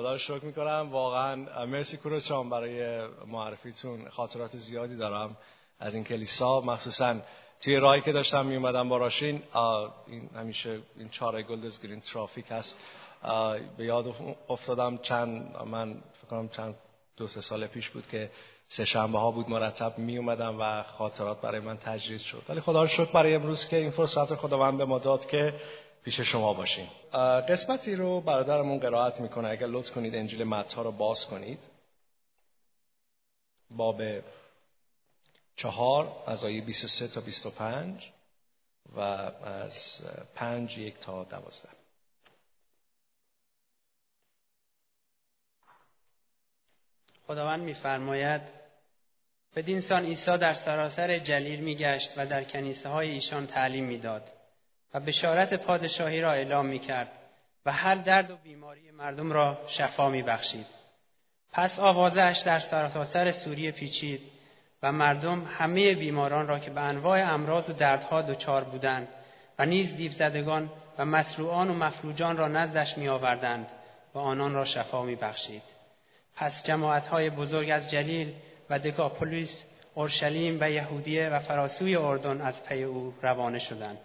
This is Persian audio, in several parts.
خدا رو شکر می‌کنم. واقعا مرسی کوروچان برای معرفیتون. خاطرات زیادی دارم از این کلیسا. مخصوصا توی راهی که داشتم می اومدم با راشین این همیشه این چهار گلدز گرین ترافیک هست. به یاد افتادم چند من فکر کنم چند دو سه سال پیش بود که سه شنبه ها بود مرتب می اومدم و خاطرات برای من تجریز شد. ولی خدا رو شکر برای امروز که این فرصت خداوند به ما داد که پیش شما باشیم. قسمتی رو برادرمون قرائت می‌کنه. اگر لطف کنید انجیل متا رو باز کنید. باب چهار از آیه 23 تا 25 و از پنج یک تا دوازده. خداوند میفرماید بدین سان عیسی در سراسر جلیل میگشت و در کنیسه های ایشان تعلیم می‌داد. و بشارت پادشاهی را اعلام می‌کرد و هر درد و بیماری مردم را شفا میبخشید پس آوازش در سراسر سوریه پیچید و مردم همه بیماران را که به انواع امراض و دردها دچار بودند و نیز دیوزدگان و مسروعان و مفلوجان را نزدش می آوردند و آنان را شفا می بخشید. پس جماعت های بزرگ از جلیل و دکاپولیس اورشلیم و یهودیه و فراسوی اردن از پی او روانه شدند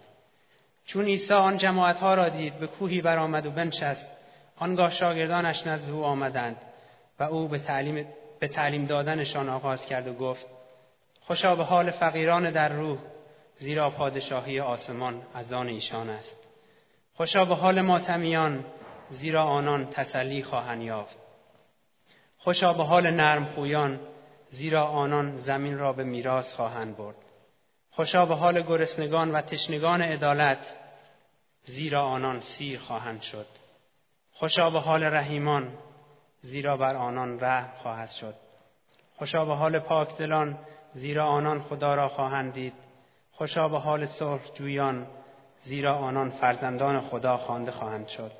چون عیسی آن جماعت ها را دید به کوهی برآمد و بنشست. آنگاه شاگردانش نزد او آمدند و او به تعلیم, به تعلیم دادنشان آغاز کرد و گفت خوشا به حال فقیران در روح زیرا پادشاهی آسمان از آن ایشان است. خوشا به حال ماتمیان زیرا آنان تسلی خواهند یافت. خوشا به حال نرم خویان زیرا آنان زمین را به میراث خواهند برد. خوشا به حال گرسنگان و تشنگان عدالت زیرا آنان سیر خواهند شد. خوشا به حال رحیمان زیرا بر آنان رحم خواهد شد. خوشا به حال پاکدلان زیرا آنان خدا را خواهند دید خوشا به حال صلح جویان زیرا آنان فرزندان خدا خوانده خواهند شد.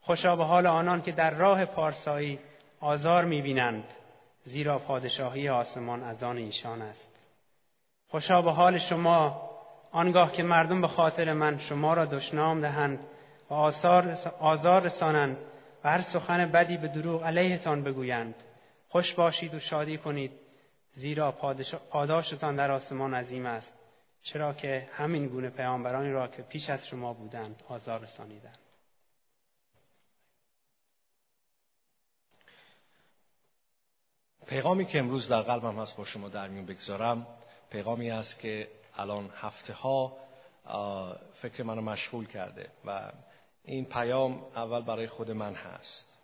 خوشا به حال آنان که در راه پارسایی آزار می‌بینند زیرا پادشاهی آسمان از آن ایشان است. خوشا به حال شما. آنگاه که مردم به خاطر من شما را دشنام دهند و آزار, رسانند و هر سخن بدی به دروغ علیهتان بگویند. خوش باشید و شادی کنید. زیرا پاداشتان در آسمان عظیم است. چرا که همین گونه پیامبرانی را که پیش از شما بودند آزار رسانیدند. پیغامی که امروز در قلبم هست با شما در میون بگذارم پیغامی است که الان هفته ها فکر منو مشغول کرده و این پیام اول برای خود من هست.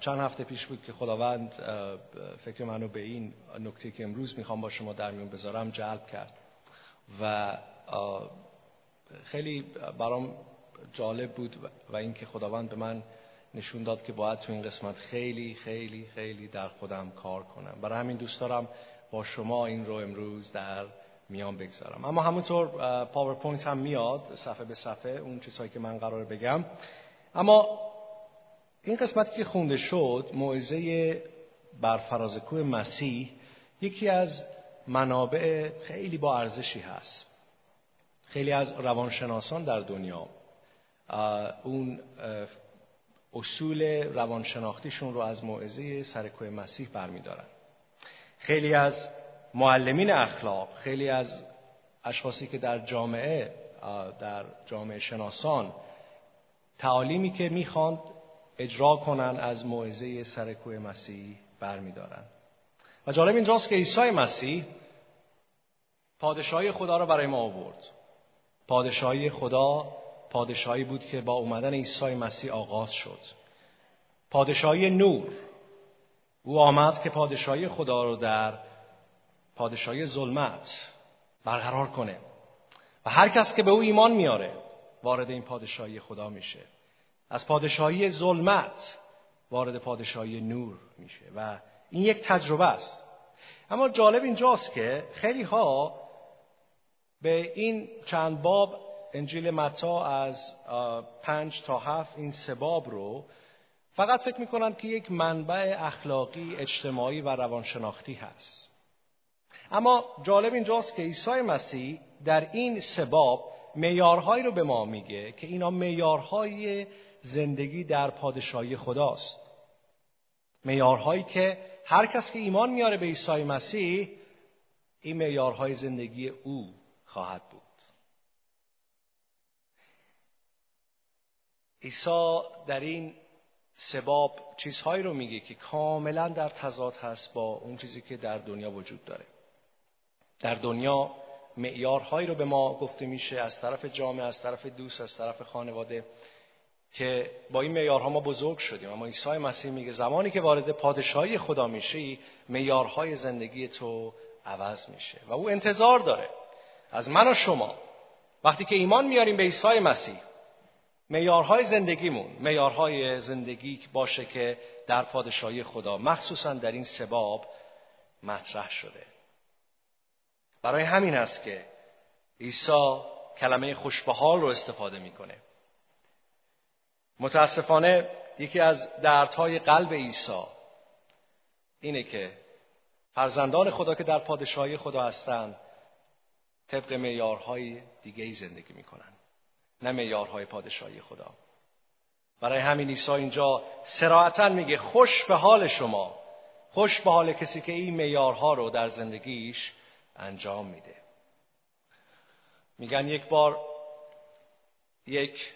چند هفته پیش بود که خداوند فکر منو به این نکته که امروز می‌خوام با شما در میون بذارم جلب کرد و خیلی برام جالب بود و اینکه خداوند به من نشون داد که باید تو این قسمت خیلی خیلی خیلی در خودم کار کنم. برای همین دوست دارم با شما این رو امروز در میان بگذارم. اما همونطور PowerPoint هم میاد صفحه به صفحه اون چیزهایی که من قرار بگم. اما این قسمتی که خونده شد موعظه بر فراز کوه مسیح یکی از منابع خیلی با ارزشی هست. خیلی از روانشناسان در دنیا اون اصول روانشناختیشون رو از موعظه سر کوه مسیح برمیدارن. خیلی از معلمین اخلاق خیلی از اشخاصی که در جامعه در جامعه شناسان تعالیمی که می‌خواند اجرا کنن از موعظه سر کوه مسیح برمیدارن. و جالب اینجاست که عیسی مسیح پادشاهی خدا را برای ما آورد. پادشاهی خدا پادشاهی بود که با اومدن عیسی مسیح آغاز شد. پادشاهی نور او آمد که پادشاهی خدا رو در پادشاهی ظلمت برقرار کنه و هر کس که به او ایمان میاره وارد این پادشاهی خدا میشه. از پادشاهی ظلمت وارد پادشاهی نور میشه و این یک تجربه است. اما جالب اینجاست که خیلی ها به این چند باب انجیل متا از پنج تا هفت این سه باب رو فقط فکر می‌کنند که یک منبع اخلاقی اجتماعی و روانشناختی هست. اما جالب اینجاست که عیسی مسیح در این سه باب معیارهایی رو به ما میگه که اینا معیارهای زندگی در پادشاهی خداست. معیارهایی که هر کس که ایمان میاره به عیسی مسیح این معیارهای زندگی او خواهد بود. عیسی در این سباب چیزهایی رو میگه که کاملا در تضاد هست با اون چیزی که در دنیا وجود داره. در دنیا معیارهایی رو به ما گفته میشه از طرف جامعه از طرف دوست از طرف خانواده که با این معیارها ما بزرگ شدیم. اما عیسی مسیح میگه زمانی که وارد پادشاهی خدا میشی معیارهای زندگی تو عوض میشه و او انتظار داره. از من و شما وقتی که ایمان میاریم به عیسی مسیح معیارهای زندگیمون معیارهای زندگی باشه که در پادشاهی خدا مخصوصا در این سباب مطرح شده. برای همین است که عیسی کلمه خوشبحال رو استفاده می‌کنه. متاسفانه یکی از دردهای قلب عیسی اینه که فرزندان خدا که در پادشاهی خدا هستند طبق معیارهای دیگه ای زندگی می‌کنن نه معیارهای پادشاهی خدا. برای همین عیسی اینجا سراحتا میگه خوش به حال شما. خوش به حال کسی که این معیارها رو در زندگیش انجام میده. میگن یک بار یک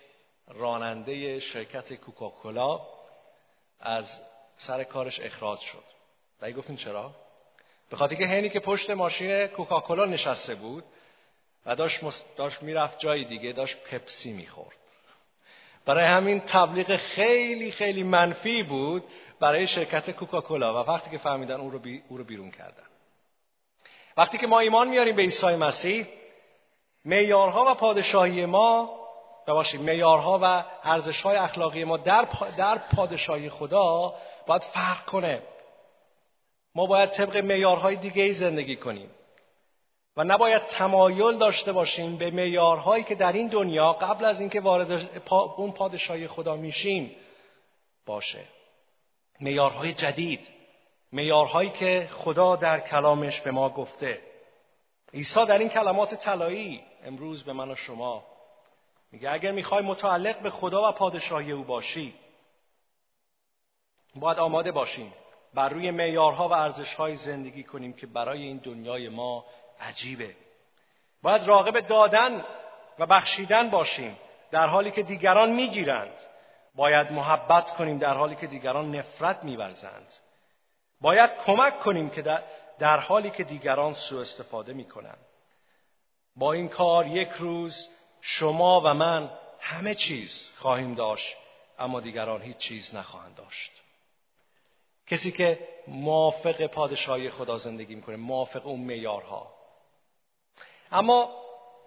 راننده شرکت کوکاکولا از سر کارش اخراج شد. و گفتین چرا؟ به خاطر که هنی که پشت ماشین کوکاکولا نشسته بود و داشت, داشت می‌رفت جای دیگه داشت پپسی می‌خورد. برای همین تبلیغ خیلی خیلی منفی بود برای شرکت کوکاکولا و وقتی که فهمیدن او رو, بی... او رو بیرون کردن. وقتی که ما ایمان میاریم به عیسی مسیح معیارها و پادشاهی ما بباشید معیارها و ارزشهای اخلاقی ما در, در پادشاهی خدا باید فرق کنه. ما باید طبق معیارهای دیگه زندگی کنیم. و نباید تمایل داشته باشیم به معیارهایی که در این دنیا قبل از اینکه وارد اون پادشاهی خدا میشیم باشه. معیارهای جدید معیارهایی که خدا در کلامش به ما گفته. عیسی در این کلمات طلایی امروز به من و شما میگه اگر می‌خوای متعلق به خدا و پادشاهی او باشی باید آماده باشیم بر روی معیارها و ارزشهای زندگی کنیم که برای این دنیای ما عجیبه. باید راقب دادن و بخشیدن باشیم در حالی که دیگران می‌گیرند. باید محبت کنیم در حالی که دیگران نفرت میورزند. باید کمک کنیم که در, حالی که دیگران سوء استفاده می‌کنند. با این کار یک روز شما و من همه چیز خواهیم داشت اما دیگران هیچ چیز نخواهند داشت. کسی که موافق پادشاهی خدا زندگی می‌کنه موافق اون میارها اما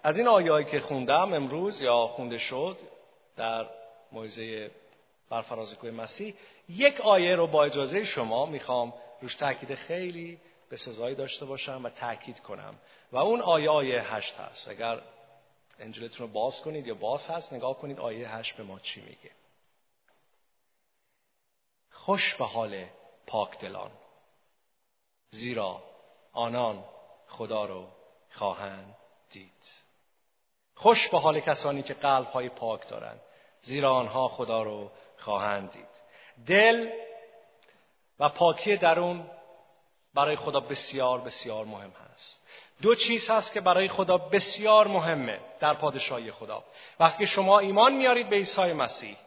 از این آیایی که خوندم امروز یا خونده شد در موعظه برفراز کوه مسیح یک آیه رو با اجازه شما می‌خوام روش تاکید خیلی به سزایی داشته باشم و تاکید کنم. و اون آیه آیه هشت هست. اگر انجلتون رو باز کنید یا باز هست نگاه کنید آیه هشت به ما چی میگه. خوش به حال پاک دلان زیرا آنان خدا رو خواهند دید. خوش به حال کسانی که قلب های پاک دارند زیرا آنها خدا رو خواهند دید. دل و پاکی درون برای خدا بسیار بسیار مهم هست. دو چیز هست که برای خدا بسیار مهمه در پادشاهی خدا. وقتی شما ایمان میارید به عیسی مسیح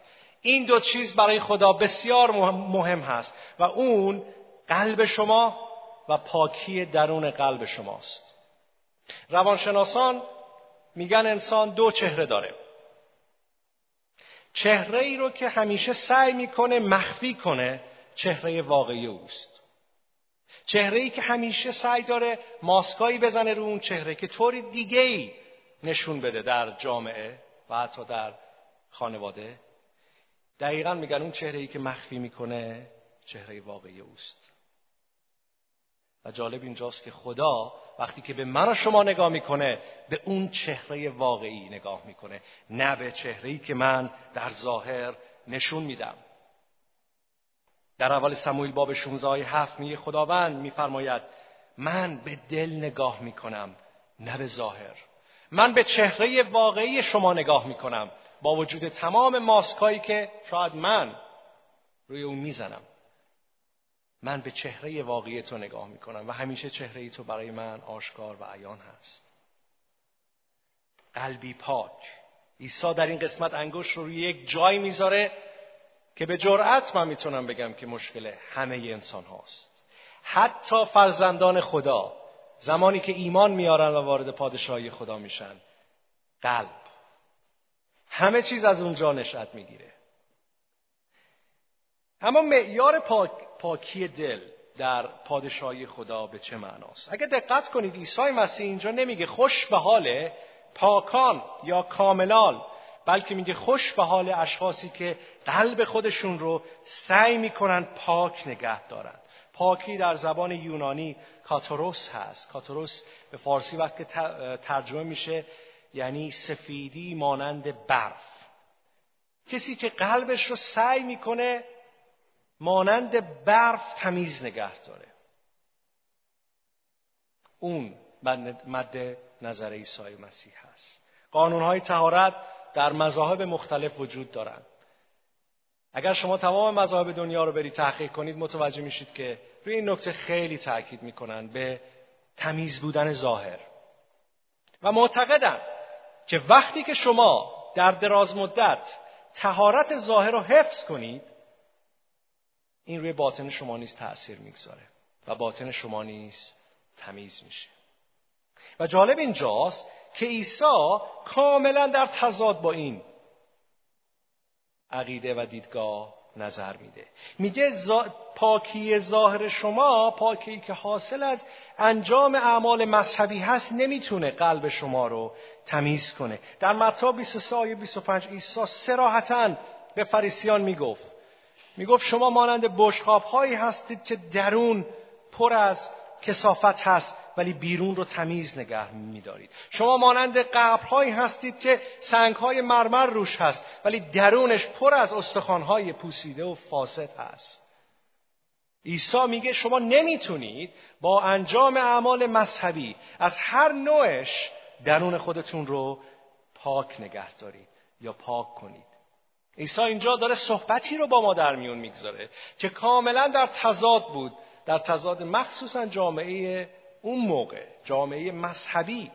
این دو چیز برای خدا بسیار مهم هست و اون قلب شما و پاکی درون قلب شماست. روانشناسان میگن انسان دو چهره داره. چهره ای رو که همیشه سعی می‌کنه مخفی کنه چهره واقعی اوست. چهره ای که همیشه سعی داره ماسکایی بزنه رو اون چهره که طوری دیگه ای نشون بده در جامعه و حتی در خانواده. دقیقا میگن اون چهره ای که مخفی می‌کنه چهره واقعی اوست. و جالب اینجاست که خدا وقتی که به من و شما نگاه می‌کنه به اون چهره واقعی نگاه می‌کنه نه به چهره ای که من در ظاهر نشون میدم. در اول سموئیل باب 16 آیه 7 میگه خداوند میفرماید من به دل نگاه می‌کنم نه به ظاهر. من به چهره واقعی شما نگاه می‌کنم با وجود تمام ماسکایی که شاید من روی اون می‌زنم. من به چهره واقعی تو نگاه می‌کنم و همیشه چهره تو برای من آشکار و عیان هست. قلبی پاک. عیسی در این قسمت انگشت رو روی یک جایی می‌ذاره که به جرأت من می‌تونم بگم که مشکل همه انسان هاست. حتی فرزندان خدا زمانی که ایمان میارن و وارد پادشاهی خدا میشن قلب. همه چیز از اونجا نشأت می‌گیره. اما معیار پاک، پاکی دل در پادشاهی خدا به چه معناست؟ اگر دقت کنید عیسی مسیح اینجا نمیگه خوش به حال پاکان یا کاملال بلکه میگه خوش به حال اشخاصی که قلب خودشون رو سعی می‌کنن پاک نگه دارن. پاکی در زبان یونانی کاتوروس هست. کاتوروس به فارسی وقت ترجمه میشه یعنی سفیدی مانند برف. کسی که قلبش رو سعی می‌کنه مانند برف تمیز نگه داره. اون مد نظر عیسی مسیح هست. قانونهای تهارت در مذاهب مختلف وجود دارند اگر شما تمام مذاهب دنیا رو برید تحقیق کنید متوجه میشید که روی این نکته خیلی تاکید می‌کنن به تمیز بودن ظاهر. و معتقدم که وقتی که شما در دراز مدت تهارت ظاهر رو حفظ کنید این روی باطن شما نیز تأثیر می‌گذاره و باطن شما نیز تمیز میشه. و جالب اینجاست که عیسی کاملا در تضاد با این عقیده و دیدگاه نظر میده. میگه پاکی ظاهر شما پاکی که حاصل از انجام اعمال مذهبی هست نمی‌تونه قلب شما رو تمیز کنه. در متا 23 آیه 25 عیسی سراحتا به فریسیان می‌گفت می‌گفت شما مانند بشقاب هایی هستید که درون پر از کسافت هست ولی بیرون رو تمیز نگه میدارید. شما مانند قبرهایی هستید که سنگهای مرمر روش هست ولی درونش پر از استخوانهای پوسیده و فاسد هست. عیسی میگه شما نمی‌تونید با انجام اعمال مذهبی از هر نوعش درون خودتون رو پاک نگه دارید یا پاک کنید. عیسی اینجا داره صحبتی رو با ما در میون می‌گذاره که کاملا در تضاد بود در تضاد مخصوصا جامعه اون موقع جامعه مذهبی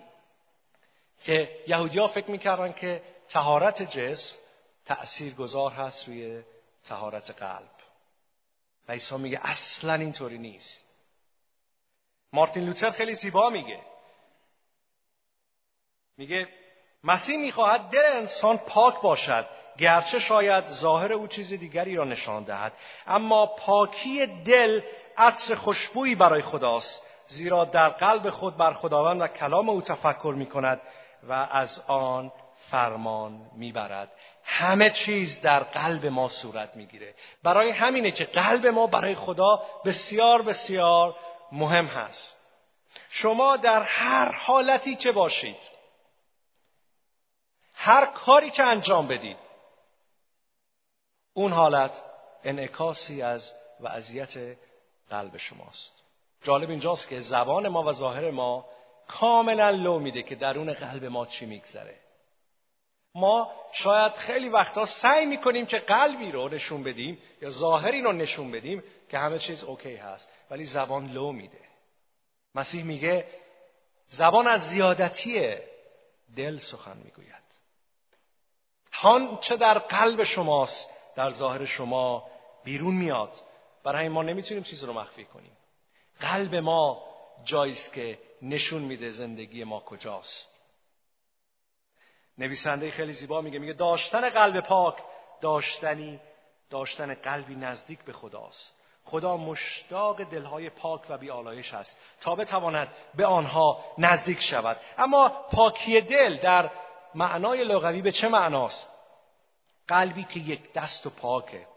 که یهودیا فکر می‌کردن که تهارت جسم تأثیر گذار هست روی تهارت قلب. و عیسی میگه اصلا اینطوری نیست. مارتین لوتر خیلی زیبا میگه. میگه مسیح می‌خواهد دل انسان پاک باشد. گرچه شاید ظاهر او چیز دیگری را نشان دهد اما پاکی دل عطر خوشبویی برای خداست زیرا در قلب خود بر خداوند و کلام او تفکر می کند و از آن فرمان می‌برد. همه چیز در قلب ما صورت می‌گیره. برای همینه که قلب ما برای خدا بسیار بسیار مهم هست. شما در هر حالتی که باشید هر کاری که انجام بدید اون حالت انعکاسی از وضعیت قلب شماست. جالب اینجاست که زبان ما و ظاهر ما کاملا لو میده که درون قلب ما چی میگذره. ما شاید خیلی وقتا سعی می‌کنیم که قلبی رو نشون بدیم یا ظاهری رو نشون بدیم که همه چیز اوکی هست ولی زبان لو میده. مسیح میگه زبان از زیادتی دل سخن می‌گوید. هان چه در قلب شماست در ظاهر شما بیرون میاد. برای ما نمی‌تونیم چیز رو مخفی کنیم. قلب ما جاییست که نشون میده زندگی ما کجاست. نویسنده خیلی زیبا میگه میگه داشتن قلب پاک داشتنی داشتن قلبی نزدیک به خداست. خدا مشتاق دلهای پاک و بیالایش است. تا بتواند به آنها نزدیک شود. اما پاکی دل در معنای لغوی به چه معناست؟ قلبی که یک دست و پاکه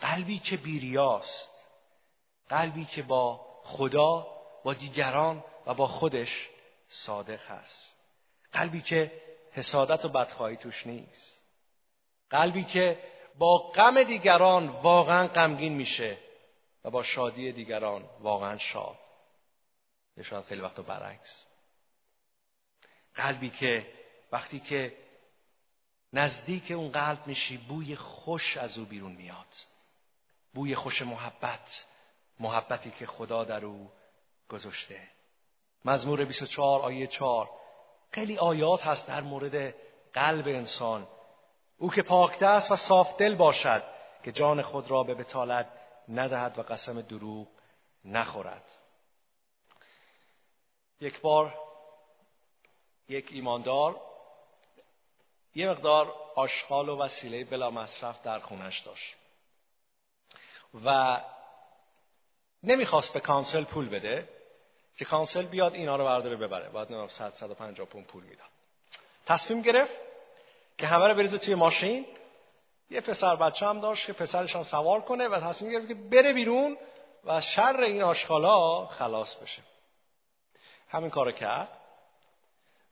قلبی که بیریاست قلبی که با خدا با دیگران و با خودش صادق هست. قلبی که حسادت و بدخواهی توش نیست. قلبی که با غم دیگران واقعا غمگین میشه و با شادی دیگران واقعا شاد. یا شاید خیلی وقتا برعکس. قلبی که وقتی که نزدیک اون قلب میشی بوی خوش از او بیرون میاد. بوی خوش محبت محبتی که خدا در او گذاشته. مزمور 24 آیه 4 خیلی آیات هست در مورد قلب انسان. او که پاک دست و صاف دل باشد که جان خود را به بتالت ندهد و قسم دروغ نخورد. یک بار یک ایماندار یه مقدار آشغال و وسیله بلا مصرف در خونش داشت. و نمی‌خواست به کانسل پول بده که کانسل بیاد اینا رو برداره ببره. باید 100 150 پون پول می‌داد. تصمیم گرفت که همه رو بریزه توی ماشین. یه پسر بچه هم داشت که پسرش هم سوار کنه و تصمیم گرفت که بره بیرون و شر این آشغالا خلاص بشه. همین کارو کرد.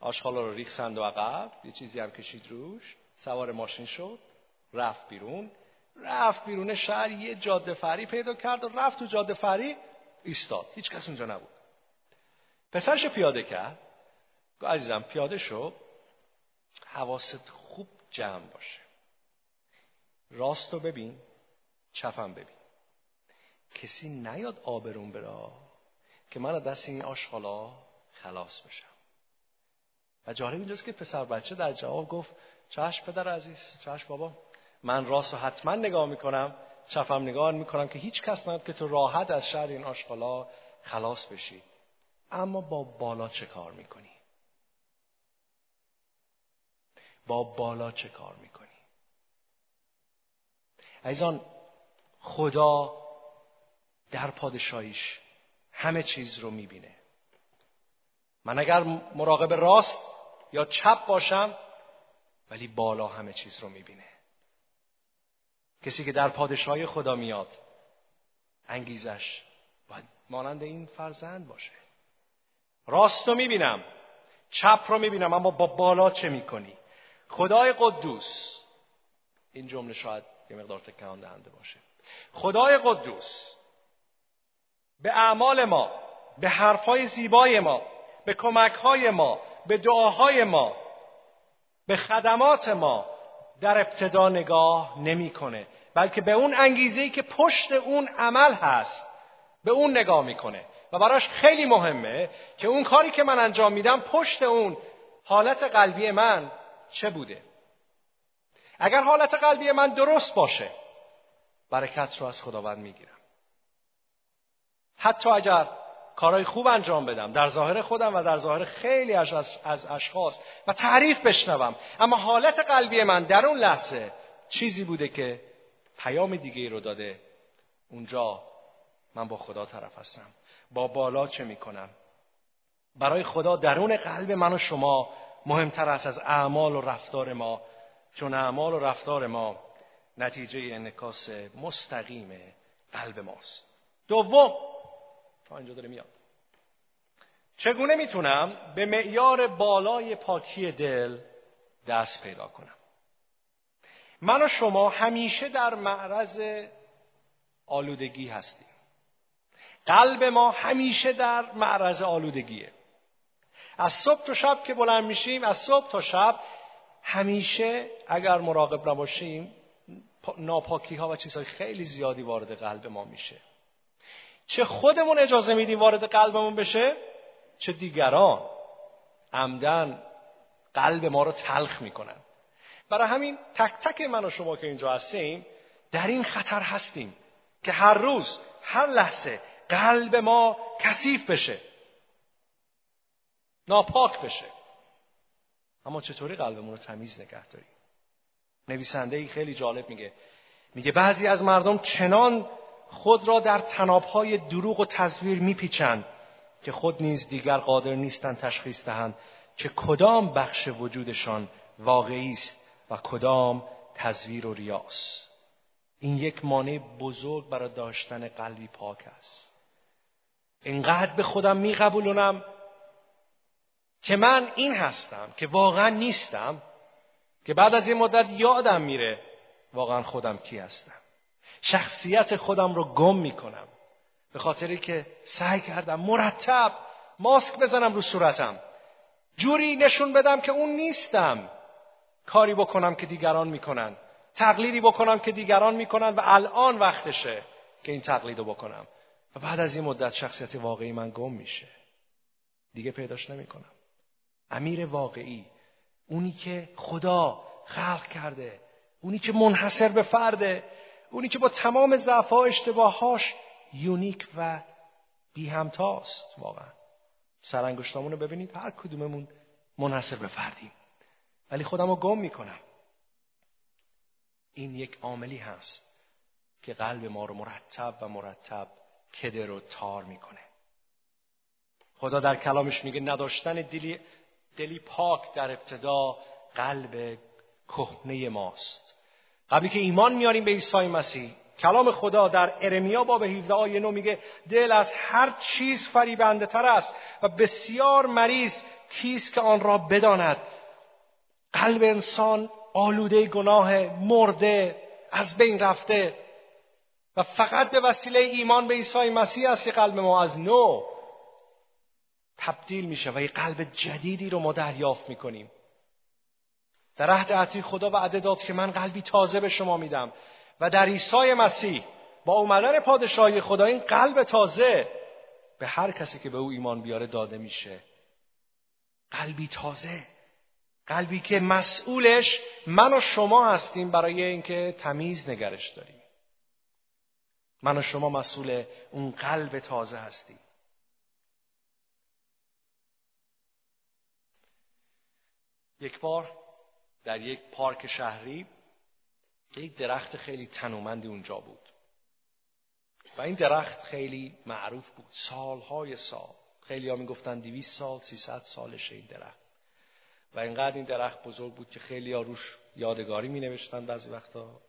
آشغالا رو ریخ و عقب. یه چیزی هم کشید روش. سوار ماشین شد. رفت بیرون. رفت بیرون شهر یه جاده فری پیدا کرد و رفت تو جاده فری ایستاد. هیچ کس اونجا نبود. پسرش پیاده کرد. گفت عزیزم پیاده شو. حواست خوب جمع باشه. راست رو ببین چپم ببین. کسی نیاد آبرون برا که من دست این آشغالا خلاص بشم. و جالب اینجاست که پسر بچه در جواب گفت چشم پدر عزیز چشم بابا من راست و حتما نگاه می‌کنم چپم نگاه می‌کنم که هیچ کس نیاد که تو راحت از شهر این آشغالا خلاص بشی. اما با بالا چه کار می‌کنی؟ با بالا چه کار می‌کنی؟ عزیزان خدا در پادشاهیش همه چیز رو می‌بینه. من اگر مراقب راست یا چپ باشم ولی بالا همه چیز رو می‌بینه. کسی که در پادشاهی خدا میاد انگیزش باید مانند این فرزند باشه. راست رو می‌بینم چپ رو می‌بینم اما با بالا چه می‌کنی؟ خدای قدوس. این جمله شاید یه مقدار تکان دهنده باشه. خدای قدوس به اعمال ما به حرفهای زیبای ما به کمکهای ما به دعاهای ما به خدمات ما در ابتدا نگاه نمی‌کنه بلکه به اون انگیزه که پشت اون عمل هست به اون نگاه می‌کنه. و براش خیلی مهمه که اون کاری که من انجام میدم پشت اون حالت قلبی من چه بوده. اگر حالت قلبی من درست باشه برکت رو از خداوند می‌گیرم. حتی اگر کارهای خوب انجام بدم. در ظاهر خودم و در ظاهر خیلی از, از اشخاص. و تعریف بشنوم. اما حالت قلبی من در اون لحظه چیزی بوده که پیام دیگه رو داده. اونجا من با خدا طرف هستم. با بالا چه می‌کنم؟ برای خدا درون قلب من و شما مهمتر است از اعمال و رفتار ما. چون اعمال و رفتار ما نتیجه انکاس مستقیم قلب ماست. دوم اینجا داره میاد. چگونه می‌تونم به معیار بالای پاکی دل دست پیدا کنم؟ من و شما همیشه در معرض آلودگی هستیم. قلب ما همیشه در معرض آلودگیه. از صبح تا شب که بلند میشیم از صبح تا شب همیشه اگر مراقب نباشیم ناپاکی ها و چیزهای خیلی زیادی وارد قلب ما میشه. چه خودمون اجازه میدیم وارد قلبمون بشه چه دیگران عمدن قلب ما رو تلخ می‌کنن. برای همین تک تک من و شما که اینجا هستیم در این خطر هستیم که هر روز هر لحظه قلب ما کثیف بشه ناپاک بشه. اما چطوری قلبمون رو تمیز نگه داریم؟ نویسنده ای خیلی جالب میگه. میگه بعضی از مردم چنان خود را در تنابهای دروغ و تصویر میپیچند که خود نیز دیگر قادر نیستند تشخیص دهند که کدام بخش وجودشان واقعی است و کدام تصویر و ریاس این یک مانع بزرگ برای داشتن قلبی پاک است. اینقدر به خودم میقبولونم که من این هستم که واقعا نیستم که بعد از این مدت یادم میره واقعا خودم کی هستم. شخصیت خودم رو گم می‌کنم. به خاطری که سعی کردم مرتب ماسک بزنم رو صورتم. جوری نشون بدم که اون نیستم. کاری بکنم که دیگران می‌کنن. تقلیدی بکنم که دیگران می‌کنن و الان وقتشه که این تقلید رو بکنم. و بعد از این مدت شخصیت واقعی من گم میشه. دیگه پیداش نمی‌کنم. امیر واقعی اونی که خدا خلق کرده اونی که منحصر به فرده اونی که با تمام ضعفها اشتباهاش یونیک و بی همتاست واقعا رو ببینید هر کدوممون منحصر به فردیم. ولی خودم رو گم می‌کنم. این یک عاملی هست که قلب ما رو مرتب و مرتب کدر و تار می‌کنه. خدا در کلامش میگه نداشتن دلی, دلی پاک در ابتدا قلب کهنه ماست. قبلی که ایمان میاریم به عیسی مسیح کلام خدا در ارمیا باب 17 آیه 9 میگه دل از هر چیز فریبنده تر است و بسیار مریض کیست که آن را بداند. قلب انسان آلوده گناه مرده از بین رفته. و فقط به وسیله ایمان به عیسی مسیح است که قلب ما از نو تبدیل میشه و یه قلب جدیدی رو ما دریافت می‌کنیم. در عهد عتیق خدا وعده داد که من قلبی تازه به شما میدم. و در عیسی مسیح با اومدن پادشاهی خدا این قلب تازه به هر کسی که به او ایمان بیاره داده میشه. قلبی تازه. قلبی که مسئولش من و شما هستیم برای اینکه تمیز نگرش داریم. من و شما مسئول اون قلب تازه هستیم. یک بار در یک پارک شهری یک درخت خیلی تنومندی اونجا بود. و این درخت خیلی معروف بود. سالهای سال. خیلی ها می‌گفتن دویست سال سیصد سالشه این درخت. و اینقدر این درخت بزرگ بود که خیلی ها روش یادگاری می نوشتن بعضی وقتا.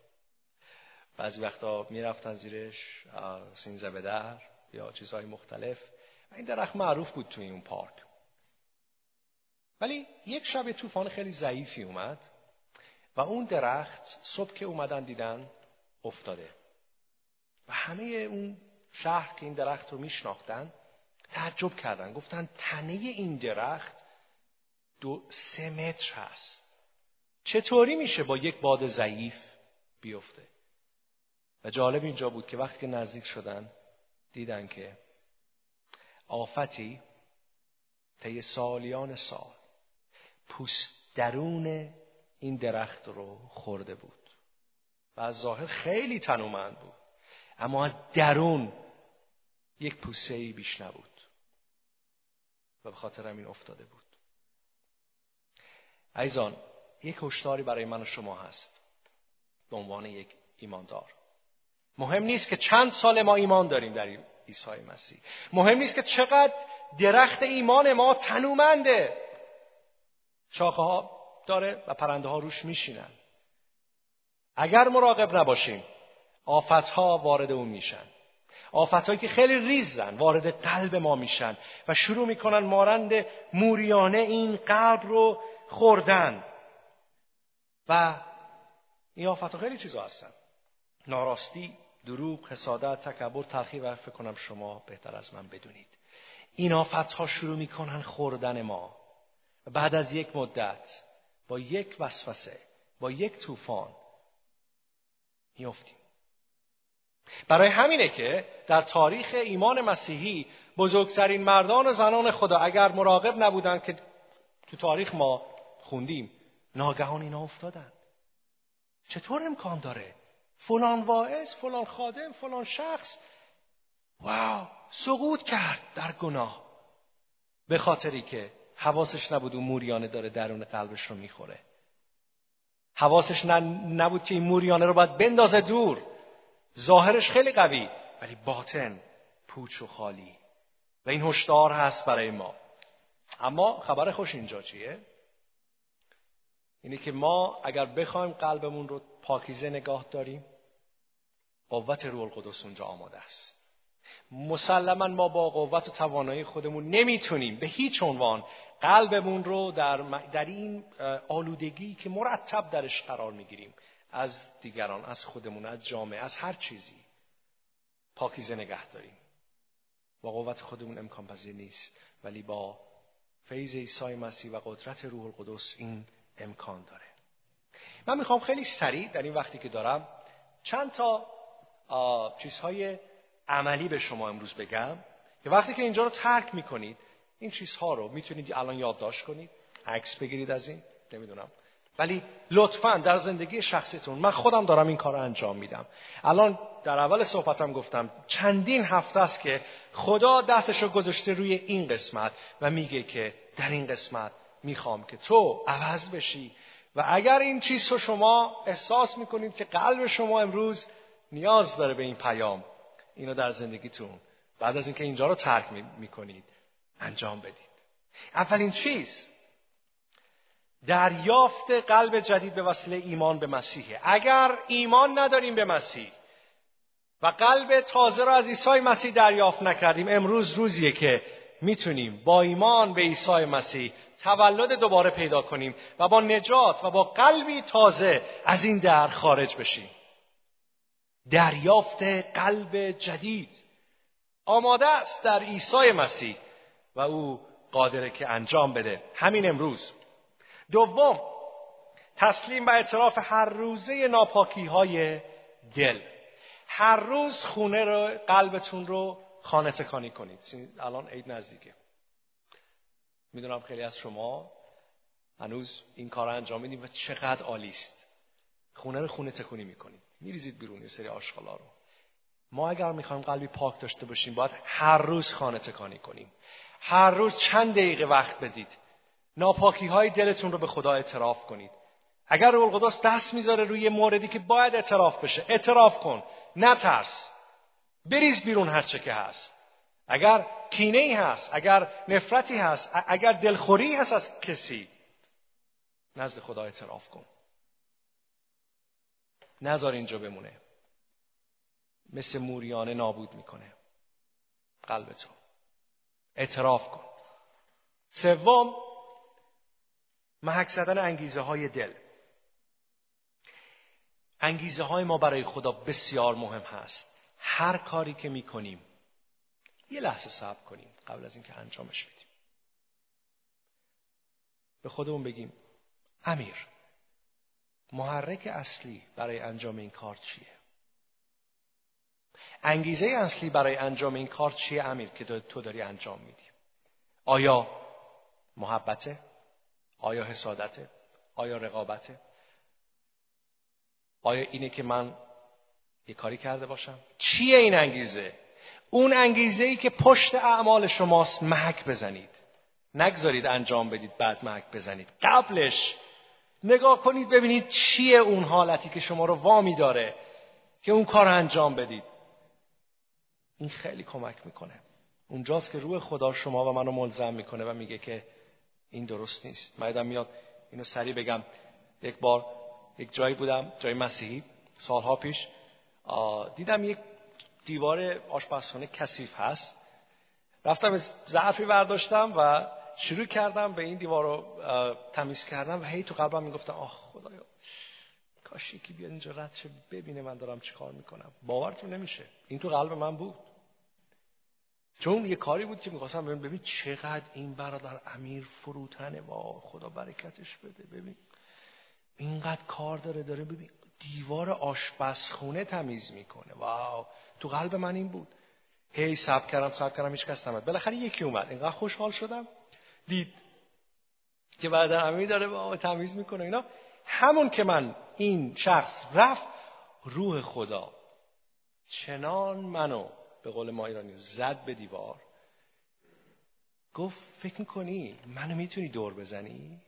بعضی وقتا می رفتن زیرش سینزه به در یا چیزهای مختلف. و این درخت معروف بود توی اون پارک. ولی یک شب طوفان خیلی ضعیفی اومد و اون درخت صبح که اومدن دیدن افتاده. و همه اون شهر که این درخت رو میشناختن تعجب کردن. گفتن تنه این درخت دو سه متر هست. چطوری میشه با یک باد ضعیف بیفته؟ و جالب اینجا بود که وقتی که نزدیک شدن دیدن که آفتی طی سالیان سال پوست درون این درخت رو خورده بود. و از ظاهر خیلی تنومند بود. اما از درون یک پوسه ای بیش نبود. و به خاطر همین افتاده بود. عیزان یک هشداری برای من و شما هست. به عنوان یک ایماندار. مهم نیست که چند سال ما ایمان داریم در عیسی مسیح. مهم نیست که چقدر درخت ایمان ما تنومنده. شاخه ها داره و پرنده ها روش میشینن. اگر مراقب نباشیم آفت ها وارد اون میشن. آفت هایی که خیلی ریزن وارد قلب ما میشن و شروع می‌کنن مارند موریانه این قلب رو خوردن. و این آفت ها خیلی چیزا هستن. ناراستی دروغ حسادت تکبر تلخی و فکر کنم شما بهتر از من بدونید. این آفت ها شروع می‌کنن خوردن ما. و بعد از یک مدت با یک وسوسه با یک طوفان میافتیم. برای همینه که در تاریخ ایمان مسیحی بزرگترین مردان و زنان خدا اگر مراقب نبودند که تو تاریخ ما خوندیم ناگهان اینا افتادن. چطور امکان داره؟ فلان واعظ فلان خادم فلان شخص واو سقوط کرد در گناه. به خاطری که حواسش نبود اون موریانه داره درون قلبش رو می‌خوره. حواسش نبود که این موریانه رو باید بندازه دور. ظاهرش خیلی قوی ولی باطن پوچ و خالی. و این هشدار هست برای ما. اما خبر خوش اینجا چیه؟ اینه که ما اگر بخوایم قلبمون رو پاکیزه نگاه داریم قوت روح القدس اونجا آماده است. مسلما ما با قوت و توانایی خودمون نمی‌تونیم به هیچ عنوان قلبمون رو در, در این آلودگی که مرتب درش قرار می‌گیریم. از دیگران از خودمون از جامعه از هر چیزی پاکیزه نگه داریم. با قوت خودمون امکان پذیر نیست. ولی با فیض عیسی مسیح و قدرت روح القدس این امکان داره. من می‌خوام خیلی سریع در این وقتی که دارم چند تا چیزهای عملی به شما امروز بگم. که وقتی که اینجا رو ترک می‌کنید این چیزها رو می‌تونید الان یادداشت کنید عکس بگیرید از این نمی‌دونم. ولی لطفا در زندگی شخصیتون من خودم دارم این کار رو انجام میدم. الان در اول صحبتم گفتم چندین هفته است که خدا دستش رو گذاشته روی این قسمت و میگه که در این قسمت می‌خوام که تو عوض بشی. و اگر این چیز رو شما احساس می‌کنید که قلب شما امروز نیاز داره به این پیام اینو در زندگیتون بعد از اینکه اینجا رو ترک می‌کنید. انجام بدید. اولین چیز دریافت قلب جدید به وسیله ایمان به مسیحه. اگر ایمان نداریم به مسیح و قلب تازه را از عیسی مسیح دریافت نکردیم امروز روزیه که می‌تونیم با ایمان به عیسی مسیح تولد دوباره پیدا کنیم و با نجات و با قلبی تازه از این در خارج بشیم. دریافت قلب جدید آماده است در عیسی مسیح. و او قادره که انجام بده. همین امروز. دوم تسلیم و اعتراف هر روزه ناپاکی های دل. هر روز خونه رو قلبتون رو خانه تکانی کنید. الان عید نزدیکه. می‌دونم خیلی از شما هنوز این کار رو انجام می‌دید و چقدر عالی است. خونه رو خونه تکونی می‌کنید. میریزید بیرون یه سری آشغالا رو. ما اگر می‌خوایم قلبی پاک داشته باشیم باید هر روز خانه تکانی کنیم. هر روز چند دقیقه وقت بدید. ناپاکی های دلتون رو به خدا اعتراف کنید. اگر روح القدس دست می‌ذاره روی موردی که باید اعتراف بشه اعتراف کن. نترس. بریز بیرون هر چه که هست. اگر کینه ای هست اگر نفرتی هست اگر دلخوری هست از کسی نزد خدا اعتراف کن. نذار اینجا بمونه. مثل موریانه نابود می‌کنه. قلب تو. اعتراف کن. سوم محک زدن انگیزه های دل. انگیزه های ما برای خدا بسیار مهم هست. هر کاری که می‌کنیم یه لحظه صبر کنیم قبل از اینکه انجامش بدیم. به خودمون بگیم امیر محرک اصلی برای انجام این کار چیه؟ انگیزه اصلی برای انجام این کار چیه امیر که تو داری انجام میدی؟ آیا محبته؟ آیا حسادته؟ آیا رقابته؟ آیا اینه که من یه کاری کرده باشم؟ چیه این انگیزه؟ اون انگیزه ای که پشت اعمال شماست محک بزنید. نگذارید انجام بدید بعد محک بزنید. قبلش نگاه کنید ببینید چیه اون حالتی که شما رو وامی داره که اون کار انجام بدید. این خیلی کمک می‌کنه. اونجاست که روح خدا شما و منو ملزم می‌کنه و میگه که این درست نیست. من میاد اینو سریع بگم. یک بار یک جایی بودم جای مسیحی سالها پیش. دیدم یک دیوار آشپزخانه کثیف هست. رفتم ظرفی برداشتم و شروع کردم به این دیوار رو تمیز کردم و هی تو قلبم می‌گفتم آه خدایا. کاش یکی بیاد اینجا رد شه ببینه من دارم چی کار می‌کنم. باورتون نمیشه. این تو قلب من بود. چون یه کاری بود که می‌خواستم ببین ببین چقدر این برادر امیر فروتنه. و خدا برکتش بده. ببین اینقدر کار داره داره ببین دیوار آشپزخونه تمیز می‌کنه. واو. تو قلب من این بود. هی سب کردم سب کردم هیچ کس نمید بالاخره یکی اومد. اینقدر خوشحال شدم. دید که بعد امیر داره با تمیز می‌کنه اینا. همون که من این شخص رفت روح خدا. چنان منو به قول ما ایرانی زد به دیوار. گفت فکر می‌کنی منو می‌تونی دور بزنی؟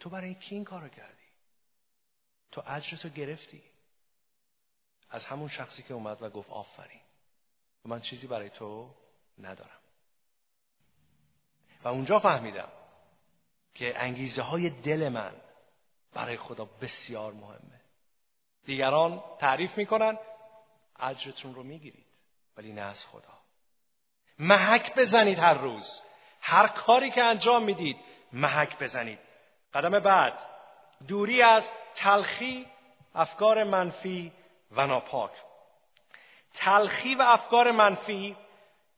تو برای کی این کارو کردی؟ تو اجرتو گرفتی. از همون شخصی که اومد و گفت آفرین. و من چیزی برای تو ندارم. و اونجا فهمیدم که انگیزه های دل من برای خدا بسیار مهمه. دیگران تعریف می‌کنن اجرتون رو می‌گیرید ولی نه از خدا. محک بزنید هر روز. هر کاری که انجام می‌دید محک بزنید. قدم بعد دوری از تلخی افکار منفی و ناپاک. تلخی و افکار منفی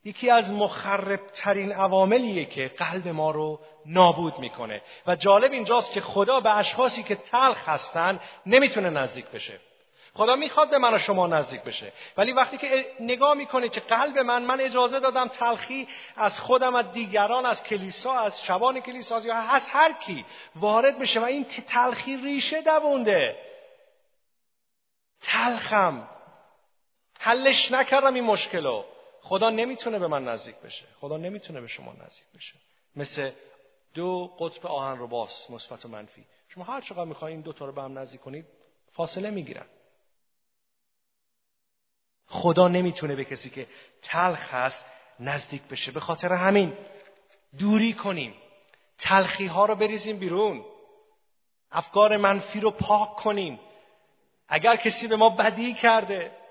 یکی از مخربترین عواملیه که قلب ما رو نابود می‌کنه. و جالب اینجاست که خدا به اشخاصی که تلخ هستن نمی‌تونه نزدیک بشه. خدا می‌خواد به من و شما نزدیک بشه. ولی وقتی که نگاه می‌کنه که قلب من من اجازه دادم تلخی از خودم از دیگران از کلیسا از شبان کلیسا یا از هر کی وارد بشه و این تلخی ریشه دوونده. تلخم. حلش نکردم این مشکلو. خدا نمی‌تونه به من نزدیک بشه. خدا نمی‌تونه به شما نزدیک بشه. مثل دو قطب آهن رو باس مثبت و منفی. شما هر چقدر می‌خواین این دو تا رو به هم نزدیک کنید فاصله می‌گیرن. خدا نمی‌تونه به کسی که تلخ هست نزدیک بشه. به خاطر همین دوری کنیم. تلخی ها رو بریزیم بیرون. افکار منفی رو پاک کنیم. اگر کسی به ما بدی کرده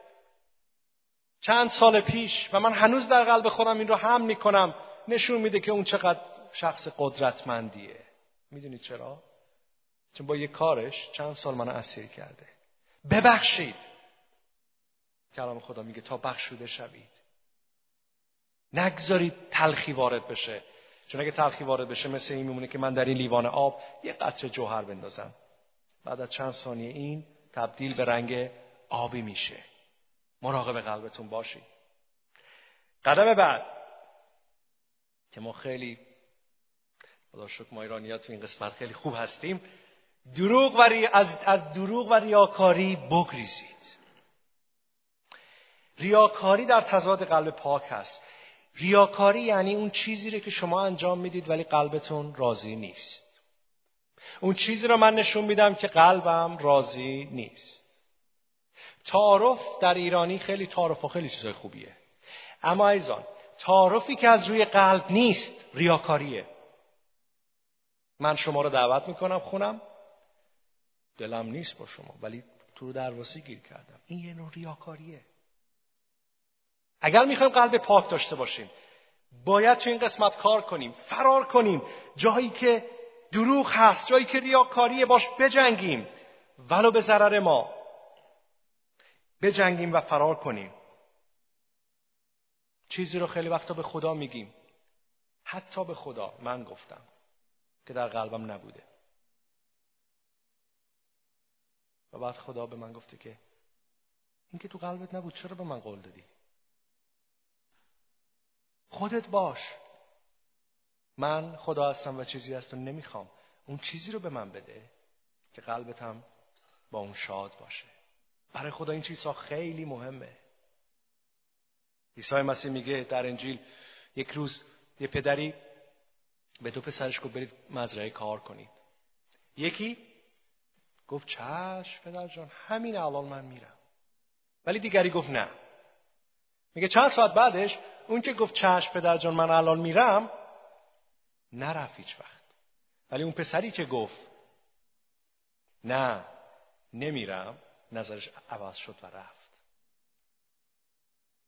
چند سال پیش و من هنوز در قلب خودم این رو هم می‌کنم نشون میده که اون چقدر شخص قدرتمندیه. می‌دونید چرا؟ چون با یه کارش چند سال منو اسیر کرده. ببخشید. کلام خدا میگه تا بخشوده شوید. نگذارید تلخی وارد بشه. چون اگه تلخی وارد بشه مثل این میمونه که من در این لیوان آب یه قطره جوهر بندازم. بعد از چند ثانیه این تبدیل به رنگ آبی میشه. مراقب قلبتون باشید. قدم بعد که ما خیلی خدا شکر ما ایرانی تو این قسمت خیلی خوب هستیم دروغ و از... از دروغ و ریاکاری بگریزید. ریاکاری در تضاد قلب پاک هست. ریاکاری یعنی اون چیزی رو که شما انجام می‌دید ولی قلبتون راضی نیست. اون چیزی رو من نشون میدم که قلبم راضی نیست. تعارف در ایرانی خیلی تعارف و خیلی چیزای خوبیه. اما ایزان تعارفی که از روی قلب نیست ریاکاریه. من شما رو دعوت می‌کنم خونم. دلم نیست با شما ولی تو رو درواسی گیر کردم. این یه نوع ریاکاریه. اگر می‌خوایم قلب پاک داشته باشیم باید تو این قسمت کار کنیم فرار کنیم. جایی که دروغ هست جایی که ریاکاریه باش بجنگیم. ولو به ضرر ما. بجنگیم و فرار کنیم. چیزی رو خیلی وقتا به خدا میگیم. حتی به خدا. من گفتم که در قلبم نبوده. و بعد خدا به من گفته که این که تو قلبت نبود چرا به من قول دادی؟ خودت باش. من خدا هستم و چیزی هست و نمی‌خوام. اون چیزی رو به من بده که قلبتم با اون شاد باشه. برای خدا این چیزها خیلی مهمه. عیسی مسیح میگه در انجیل یک روز یه پدری به دو پسرش گفت برید مزرعه کار کنید. یکی گفت چشم پدر جان همین الان من میرم. ولی دیگری گفت نه. میگه چند ساعت بعدش اون که گفت چشم پدر جان من الان میرم نرفت هیچ وقت. ولی اون پسری که گفت نه نمیرم نظرش عوض شد و رفت.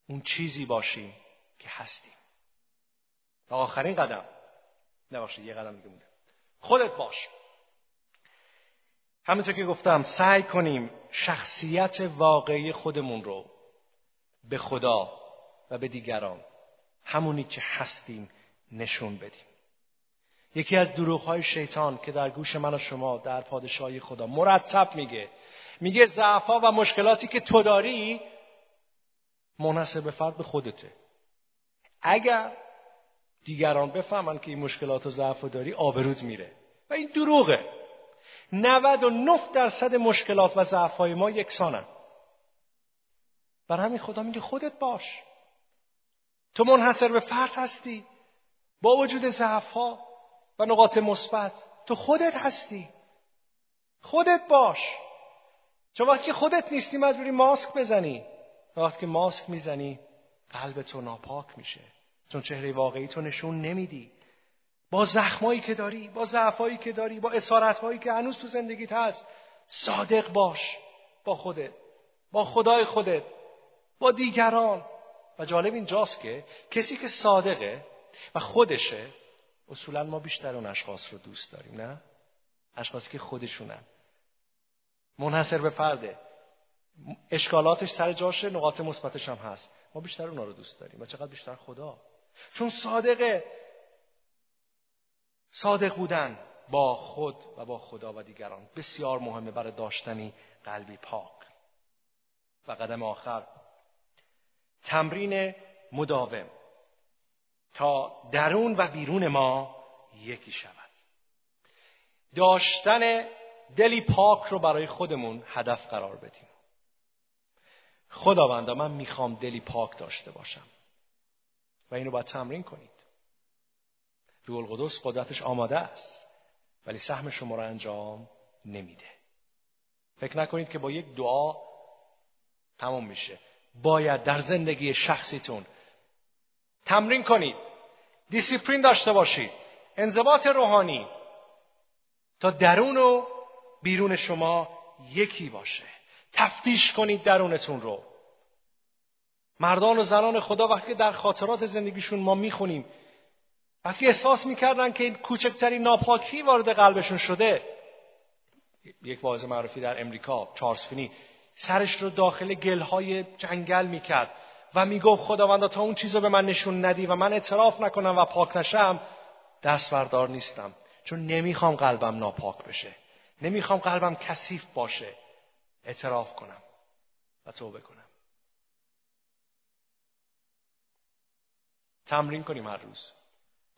اون چیزی باشیم که هستیم. و آخرین قدم. نباشید یه قدم دیگه مونده. خودت باش. همونطور که گفتم سعی کنیم شخصیت واقعی خودمون رو به خدا و به دیگران همونی که هستیم نشون بدیم. یکی از های شیطان که در گوش من و شما در پادشاهی خدا مرتب میگه میگه ضعفا و مشکلاتی که تو داری منحصر به فرد به خودته. اگر دیگران بفهمن که این مشکلات و ضعف داری آبروت میره. و این دروغه. 99 درصد مشکلات و ضعفهای ما یکسانن. بر همین خدا میگه خودت باش. تو منحصر به فرد هستی. با وجود ضعف و نقاط مثبت تو خودت هستی. خودت باش. چون وقتی خودت نیستی مجبوری ماسک بزنی وقتی که ماسک می‌زنی قلب تو ناپاک میشه. چون چهره واقعی تو نشون نمیدی. با زخمایی که داری با ضعفایی که داری با اسارتهایی که هنوز تو زندگیت هست صادق باش با خودت با خدای خودت با دیگران. و جالب اینجاست که کسی که صادقه و خودشه اصولا ما بیشتر اون اشخاص رو دوست داریم نه؟ اشخاصی که خودشونن. منحصر به فرده. اشکالاتش سر جاشه نقاط مثبتش هم هست. ما بیشتر اونا رو دوست داریم. و چقدر بیشتر خدا. چون صادقه. صادق بودن با خود و با خدا و دیگران. بسیار مهمه برای داشتنی قلبی پاک. و قدم آخر. تمرین مداوم. تا درون و بیرون ما یکی شود. داشتن دلی پاک رو برای خودمون هدف قرار بدیم. خداوندا من می‌خوام دلی پاک داشته باشم. و اینو باید تمرین کنید. روح القدس قدرتش آماده است ولی سهم شما رو انجام نمیده. فکر نکنید که با یک دعا تمام میشه. باید در زندگی شخصیتون تمرین کنید. دیسیپلین داشته باشید. انضباط روحانی. تا درون و بیرون شما یکی باشه. تفتیش کنید درونتون رو. مردان و زنان خدا وقتی در خاطرات زندگیشون ما می‌خونیم وقتی احساس می‌کردن که این کوچکترین ناپاکی وارد قلبشون شده یک واعظ معروفی در امریکا چارلز فینی سرش رو داخل گلهای جنگل می‌کرد و می‌گفت خداوندا تا اون چیز رو به من نشون ندی و من اعتراف نکنم و پاک نشم دست بردار نیستم چون نمی‌خوام قلبم ناپاک بشه. نمی‌خوام قلبم کثیف باشه. اعتراف کنم و توبه کنم. تمرین کنیم هر روز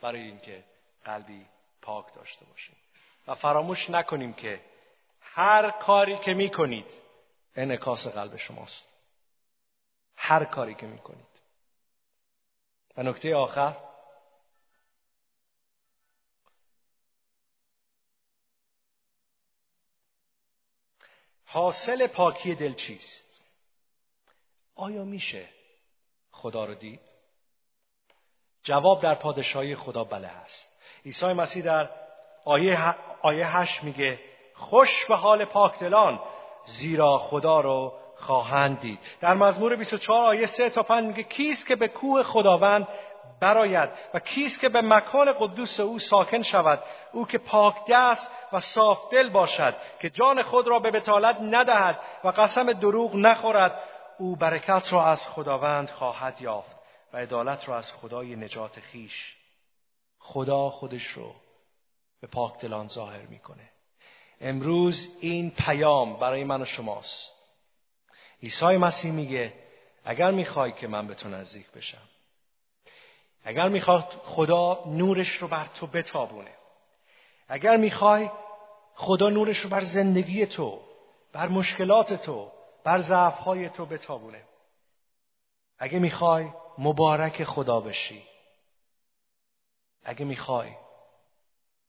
برای اینکه قلبی پاک داشته باشیم. و فراموش نکنیم که هر کاری که می‌کنید انعکاس قلب شماست. هر کاری که می‌کنید. و نکته آخر حاصل پاکی دل چیست؟ آیا میشه خدا رو دید؟ جواب در پادشاهی خدا بله است. عیسی مسیح در آیه, آیه هشت میگه خوش به حال پاکدلان زیرا خدا رو خواهند دید. در مزمور 24 آیه 3 تا 5 میگه کیست که به کوه خداوند براید و کیست که به مکان قدوس او ساکن شود او که پاک دست و صاف دل باشد که جان خود را به بتالت ندهد و قسم دروغ نخورد او برکت را از خداوند خواهد یافت و عدالت را از خدای نجات خیش. خدا خودش رو به پاک دلان ظاهر می‌کنه. امروز این پیام برای من و شماست. عیسی مسیح میگه اگر می‌خوای که من به تو نزدیک بشم اگر می‌خواد خدا نورش رو بر تو بتابونه. اگر می‌خوای خدا نورش رو بر زندگی تو بر مشکلات تو بر ضعفهای تو بتابونه. اگه می‌خوای مبارک خدا بشی. اگه می‌خوای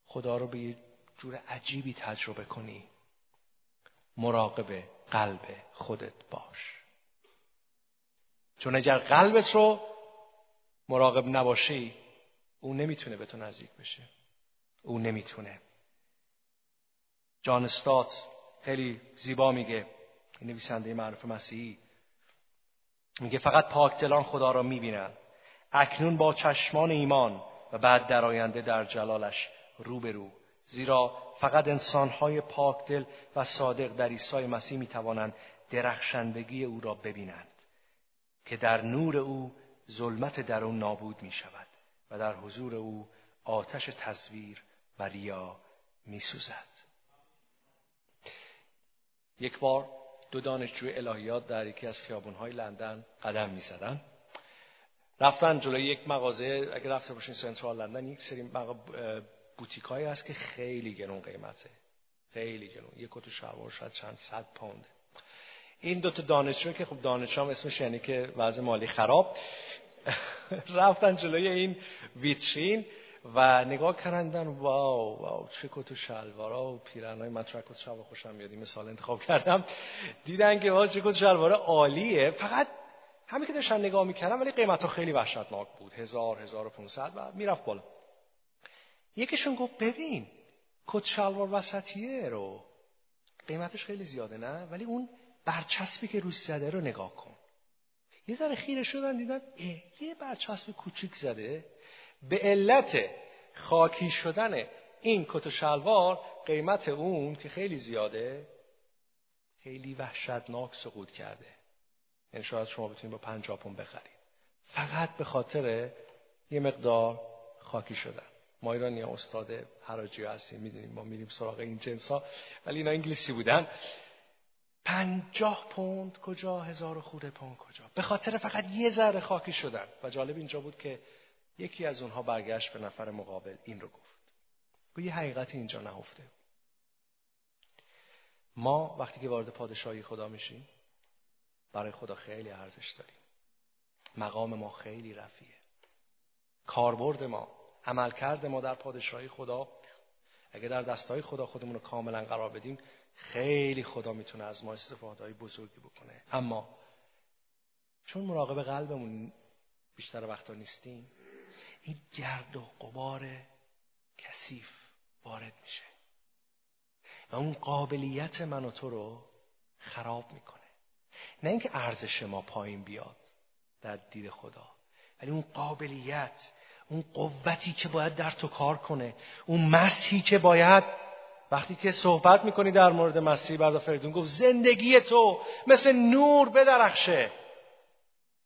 خدا رو به یه جور عجیبی تجربه کنی مراقب قلب خودت باش. چون اگر قلبت رو مراقب نباشی او نمی‌تونه به تو نزدیک بشه. او نمی‌تونه. جان استات خیلی زیبا میگه نویسنده معروف مسیحی. میگه فقط پاکدلان خدا را می‌بینند اکنون با چشمان ایمان و بعد در آینده در جلالش روبرو. زیرا فقط انسانهای پاکدل و صادق در عیسی مسیح می‌توانند درخشندگی او را ببینند. که در نور او ظلمت درون نابود می شود و در حضور او آتش تصویر و ریا می سوزد. یک بار دو دانشجوی الهیات در یکی از خیابونهای لندن قدم می زدن. رفتن جلوی یک مغازه اگر رفته باشین سنترال لندن یک سری بوتیک هایی هست که خیلی گرون قیمته خیلی گرون یک کت شلوار شاید چند صد پوند این دوتا دانشجو که خب دانشجو هم اسمش یعنی که وضع مالی خراب رفتن جلوی این ویترین و نگاه کردن واو واو چه کت و شلوارا و پیرنای من ترک و خوشم میاد مثال انتخاب کردم. دیدن که واو چه کت شلوارا عالیه. فقط همین که داشتن نگاه می‌کردم ولی قیمت خیلی وحشتناک بود. هزار هزار و و می‌رفت بالا. یکیشون گفت ببین کت شلوار وسطیه رو. قیمتش خیلی زیاده نه؟ ولی اون برچسبی که روش زده رو نگاه کن. یه ذره خیره شدن دیدن یه برچسب کوچیک زده. به علت خاکی شدن این کت و شلوار قیمت اون که خیلی زیاده خیلی وحشتناک سقوط کرده. یعنی شاید شما بتونید با پنج پوند بخرید. فقط به خاطر یه مقدار خاکی شدن. ما ایرانی استاد حراجی هستیم می‌دونیم ما میریم سراغ این جنس ها ولی اینا انگلیسی بودن. پنجاه پوند کجا هزار خورده پوند کجا. به خاطر فقط یه ذره خاکی شدن. و جالب اینجا بود که یکی از اونها برگشت به نفر مقابل این رو گفت. و یه حقیقتی اینجا نهفته. ما وقتی که وارد پادشاهی خدا میشیم برای خدا خیلی ارزش داریم. مقام ما خیلی رفیه کاربرد ما عملکرد ما در پادشاهی خدا اگه در دستای خدا خودمون رو کاملا قرار بدیم خیلی خدا می‌تونه از ما استفاده های بزرگی بکنه. اما چون مراقب قلبمون بیشتر وقتا نیستیم این گرد و قبار کثیف وارد میشه. و اون قابلیت من و تو رو خراب می‌کنه. نه اینکه ارزش ما پایین بیاد در دید خدا ولی اون قابلیت اون قوتی که باید در تو کار کنه اون مسیحی که باید وقتی که صحبت می‌کنی در مورد مسیح بعد فریدون گفت زندگی تو مثل نور بدرخشه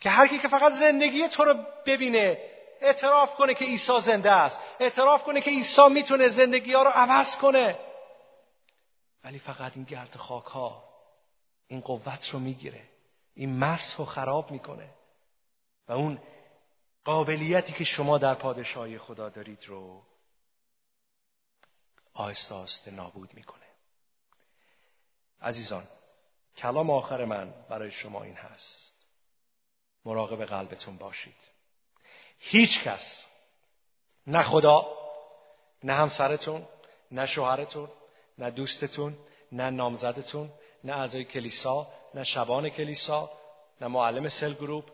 که هر کی که فقط زندگی تو رو ببینه اعتراف کنه که عیسی زنده است اعتراف کنه که عیسی می‌تونه زندگی ها رو عوض کنه. ولی فقط این گرد خاک ها این قوت رو می‌گیره این مسح رو خراب می‌کنه. و اون قابلیتی که شما در پادشاهی خدا دارید رو آهسته آهسته نابود می‌کنه. عزیزان کلام آخر من برای شما این هست. مراقب قلبتون باشید. هیچ کس نه خدا نه همسرتون نه شوهرتون نه دوستتون نه نامزدتون نه اعضای کلیسا نه شبان کلیسا نه معلم سل گروپ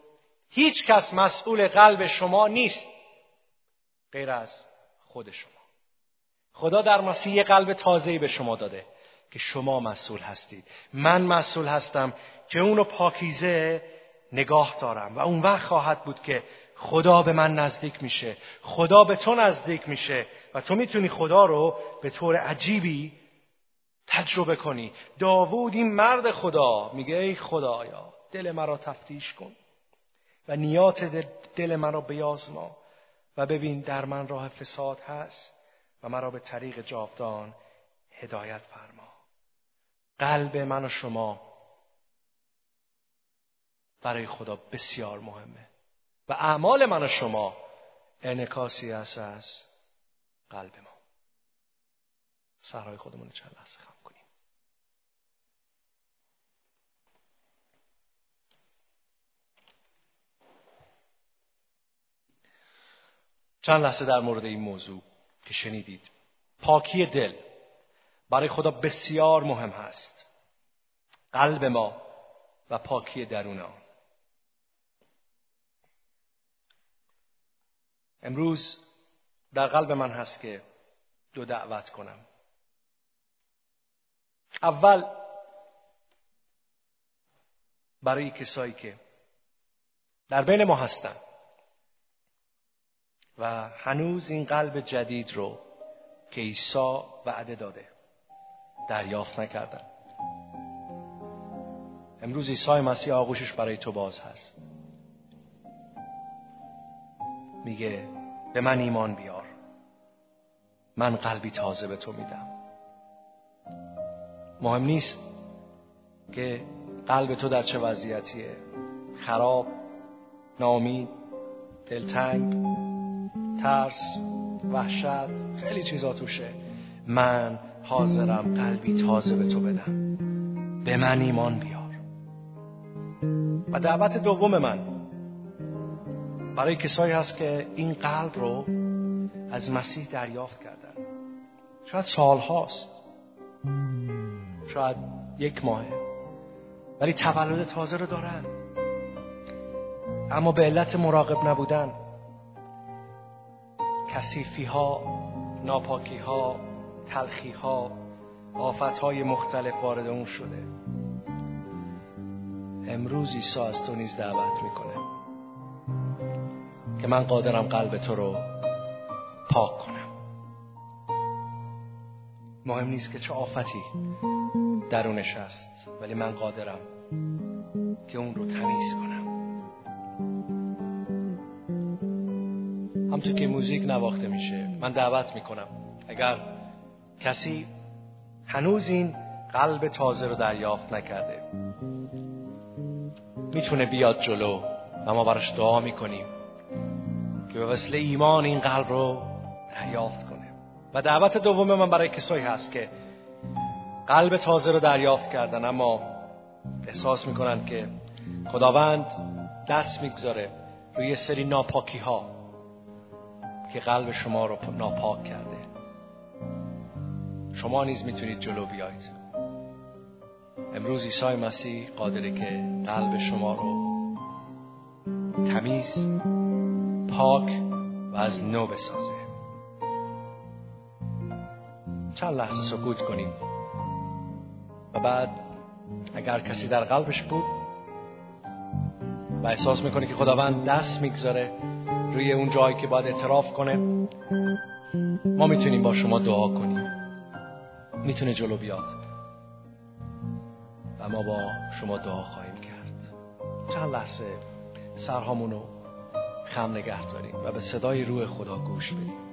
هیچ کس مسئول قلب شما نیست. غیر از خود شما. خدا در مسیح یه قلب تازه‌ای به شما داده که شما مسئول هستید. من مسئول هستم که اونو پاکیزه نگاه دارم و اون وقت خواهد بود که خدا به من نزدیک میشه. خدا به تو نزدیک میشه و تو می‌تونی خدا رو به طور عجیبی تجربه کنی. داوود این مرد خدا میگه ای خدایا دل مرا تفتیش کن و نیات دل مرا بیازما و ببین در من راه فساد هست. و مرا به طریق جاودان هدایت فرما. قلب من و شما برای خدا بسیار مهمه. و اعمال من و شما انکاسی است از قلب ما. سرهای خودمون چند لحظه خم کنیم. چند لحظه در مورد این موضوع. که شنیدید. پاکی دل برای خدا بسیار مهم هست. قلب ما و پاکی درون آن. امروز در قلب من هست که دو دعوت کنم. اول برای کسایی که در بین ما هستن. و هنوز این قلب جدید رو که عیسی وعده داده دریافت نکردن. امروز عیسی مسیح آغوشش برای تو باز هست. میگه به من ایمان بیار. من قلبی تازه به تو میدم. مهم نیست که قلب تو در چه وضعیتیه. خراب نامید دلتنگ. ترس وحشت خیلی چیزا توشه. من حاضرم قلبی تازه به تو بدم. به من ایمان بیار. و دعوت دوم من. برای کسایی هست که این قلب رو از مسیح دریافت کردن. شاید سال هاست. شاید یک ماهه. ولی تولد تازه رو دارن. اما به علت مراقب نبودن. کسیفی ها ناپاکی ها تلخی ها آفت های مختلف وارد اون شده. امروز عیسی از تو نیز دعوت می‌کنه که من قادرم قلب تو رو پاک کنم. مهم نیست که چه آفتی درونش هست ولی من قادرم که اون رو تمیز کنم. که موزیک نواخته میشه. من دعوت می‌کنم. اگر کسی هنوز این قلب تازه رو دریافت نکرده می‌تونه بیاد جلو. و ما براش دعا می‌کنیم که به وسیله ایمان این قلب رو دریافت کنه. و دعوت دوم من برای کسایی هست که قلب تازه رو دریافت کردن اما احساس می‌کنن که خداوند دست می‌گذاره روی سری ناپاکی ها که قلب شما رو ناپاک کرده. شما نیز می‌تونید جلو بیاید امروز عیسی مسیح قادره که قلب شما رو تمیز پاک و از نو بسازه. چند لحظه سکوت کنیم. و بعد اگر کسی در قلبش بود و احساس می‌کنه که خداوند دست می‌گذاره روی اون جایی که باید اعتراف کنه ما می‌تونیم با شما دعا کنیم. می‌تونه جلو بیاد. و ما با شما دعا خواهیم کرد. چند لحظه سرهامونو خم نگه داریم و به صدای روح خدا گوش بدیم.